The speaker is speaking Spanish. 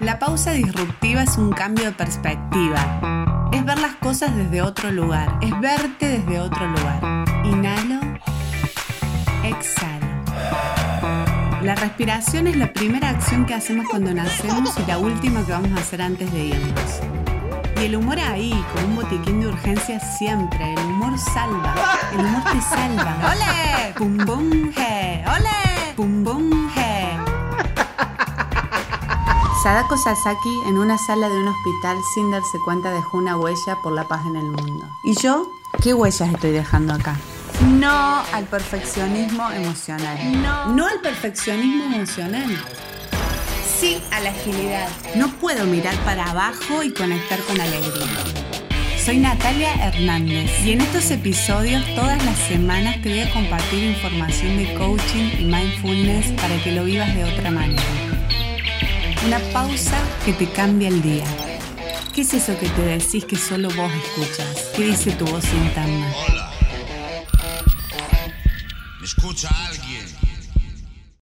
La pausa disruptiva es un cambio de perspectiva. Es ver las cosas desde otro lugar. Es verte desde otro lugar. Inhalo. Exhalo. La respiración es la primera acción que hacemos cuando nacemos y la última que vamos a hacer antes de irnos. Y el humor ahí, con un botiquín de urgencia siempre. El humor salva. El humor te salva. ¡Ole! ¡Pum bum he! ¡Ole! ¡Pum bum he! Sadako Sasaki en una sala de un hospital sin darse cuenta dejó una huella por la paz en el mundo. ¿Y yo? ¿Qué huellas estoy dejando acá? No al perfeccionismo emocional. No. No al perfeccionismo emocional. Sí a la agilidad. No puedo mirar para abajo y conectar con alegría. Soy Natalia Hernández y en estos episodios todas las semanas te voy a compartir información de coaching y mindfulness para que lo vivas de otra manera. Una pausa que te cambia el día. ¿Qué es eso que te decís que solo vos escuchas? ¿Qué dice tu voz interna? Hola. ¿Me escucha alguien?